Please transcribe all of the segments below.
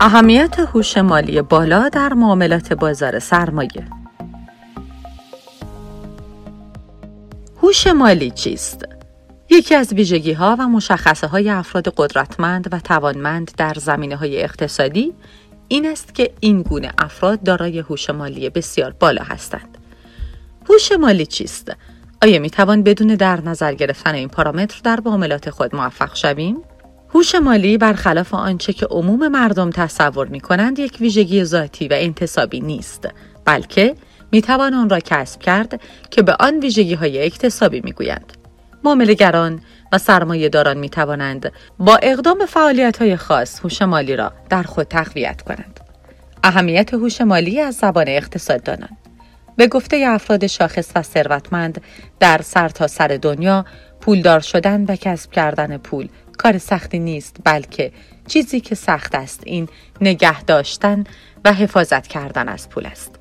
اهمیت هوش مالی بالا در معاملات بازار سرمایه هوش مالی چیست؟ یکی از ویژگی ها و مشخصه های افراد قدرتمند و توانمند در زمینه های اقتصادی این است که این گونه افراد دارای هوش مالی بسیار بالا هستند. هوش مالی چیست؟ آیا می توان بدون در نظر گرفتن این پارامتر در معاملات خود موفق شویم؟ هوش مالی برخلاف آنچه که عموم مردم تصور می کنند یک ویژگی ذاتی و انتصابی نیست بلکه می توان آن را کسب کرد که به آن ویژگی های اکتسابی می گویند. و سرمایه داران می توانند با اقدام فعالیت های خاص هوش مالی را در خود تقویت کنند. اهمیت هوش مالی از زبان اقتصاددانان به گفته افراد شاخص و ثروتمند در سرتاسر سر دنیا پولدار شدن و کسب کردن پول کار سختی نیست بلکه چیزی که سخت است این نگه داشتن و حفاظت کردن از پول است.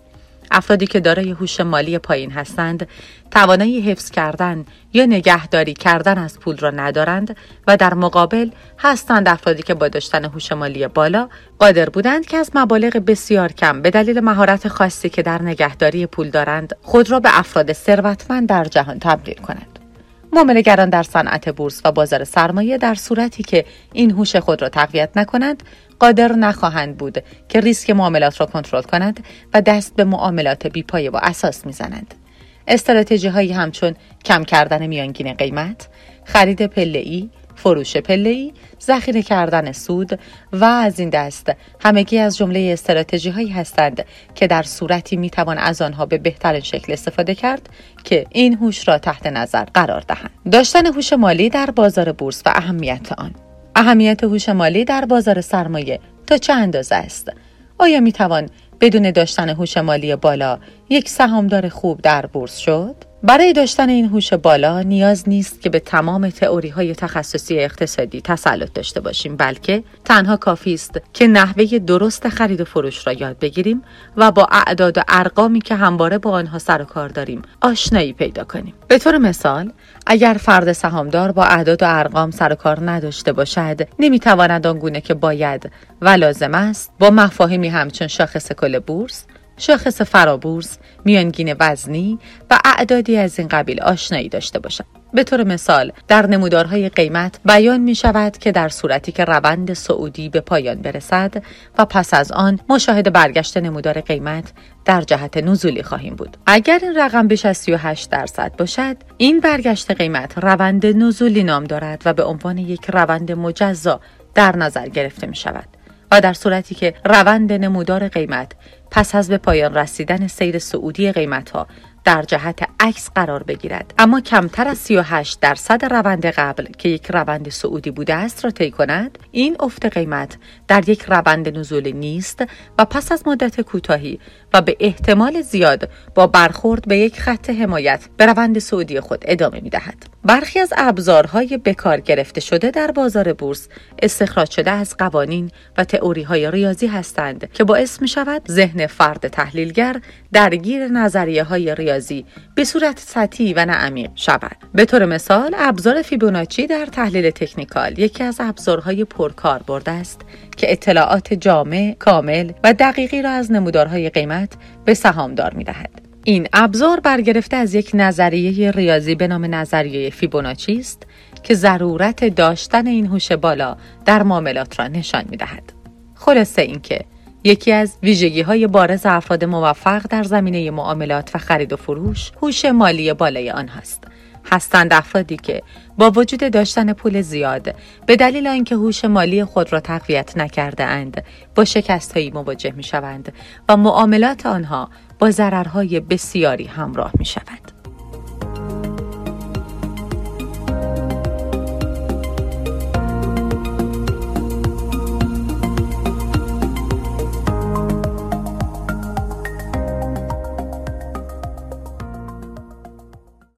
افرادی که دارای هوش مالی پایین هستند توانایی حفظ کردن یا نگهداری کردن از پول را ندارند و در مقابل هستند افرادی که با داشتن هوش مالی بالا قادر بودند که از مبالغ بسیار کم به دلیل مهارت خاصی که در نگهداری پول دارند خود را به افراد ثروتمند در جهان تبدیل کنند معاملهگران در صنعت بورس و بازار سرمایه در صورتی که این هوش خود را تقویت نکنند قادر نخواهند بود که ریسک معاملات را کنترل کنند و دست به معاملات بیپایه و اساس می‌زنند. استراتژی هایی همچون کم کردن میانگین قیمت خرید پله فروش پله ذخیره کردن سود و از این دست همگی از جمله استراتژی هایی هستند که در صورتی می توان از آنها به بهترین شکل استفاده کرد که این هوش را تحت نظر قرار دهند. داشتن هوش مالی در بازار بورس و اهمیت آن. اهمیت هوش مالی در بازار سرمایه تا چه اندازه است؟ آیا می توان بدون داشتن هوش مالی بالا یک سهامدار خوب در بورس شد؟ برای داشتن این هوش بالا نیاز نیست که به تمام تئوری های تخصصی اقتصادی تسلط داشته باشیم بلکه تنها کافی است که نحوه درست خرید و فروش را یاد بگیریم و با اعداد و ارقامی که همواره با آنها سر و کار داریم آشنایی پیدا کنیم. به طور مثال اگر فرد سهامدار با اعداد و ارقام سر و کار نداشته باشد نمی‌تواند آنگونه که باید و لازم است با مفاهیمی همچون شاخص کل بورس شاخص فرابورس، میانگین وزنی و اعدادی از این قبیل آشنایی داشته باشد. به طور مثال در نمودارهای قیمت بیان می شود که در صورتی که روند سعودی به پایان برسد و پس از آن مشاهده برگشت نمودار قیمت در جهت نزولی خواهیم بود. اگر این رقم بیش از 38 درصد باشد، این برگشت قیمت روند نزولی نام دارد و به عنوان یک روند مجزا در نظر گرفته می شود. و در صورتی که روند نمودار قیمت پس از به پایان رسیدن سیر سعودی قیمت ها در جهت عکس قرار بگیرد اما کمتر از 38 درصد روند قبل که یک روند سعودی بوده است را طی کند این افت قیمت در یک روند نزول نیست و پس از مدت کوتاهی و به احتمال زیاد با برخورد به یک خط حمایت به روند سعودی خود ادامه می دهد. برخی از ابزارهای بکار گرفته شده در بازار بورس استخراج شده از قوانین و تئوری های ریاضی هستند که باعث می شود ذهن فرد تحلیلگر درگیر نظریه های ریاضی به صورت سطحی و نه عمیق شود. به طور مثال ابزار فیبوناچی در تحلیل تکنیکال یکی از ابزارهای پرکاربرد است که اطلاعات جامع، کامل و دقیقی را از نمودارهای قیمت به سهامدار می دهد. این ابزار برگرفته از یک نظریه ریاضی به نام نظریه فیبوناچی است که ضرورت داشتن این هوش بالا در معاملات را نشان می دهد. خلاصه اینکه یکی از ویژگی های بارز افراد موفق در زمینه معاملات و خرید و فروش هوش مالی بالای آنهاست. هستند افرادی که با وجود داشتن پول زیاد به دلیل اینکه هوش مالی خود را تقویت نکرده اند با شکست هایی مواجه می شوند و معاملات آنها با ضررهای بسیاری همراه می شود.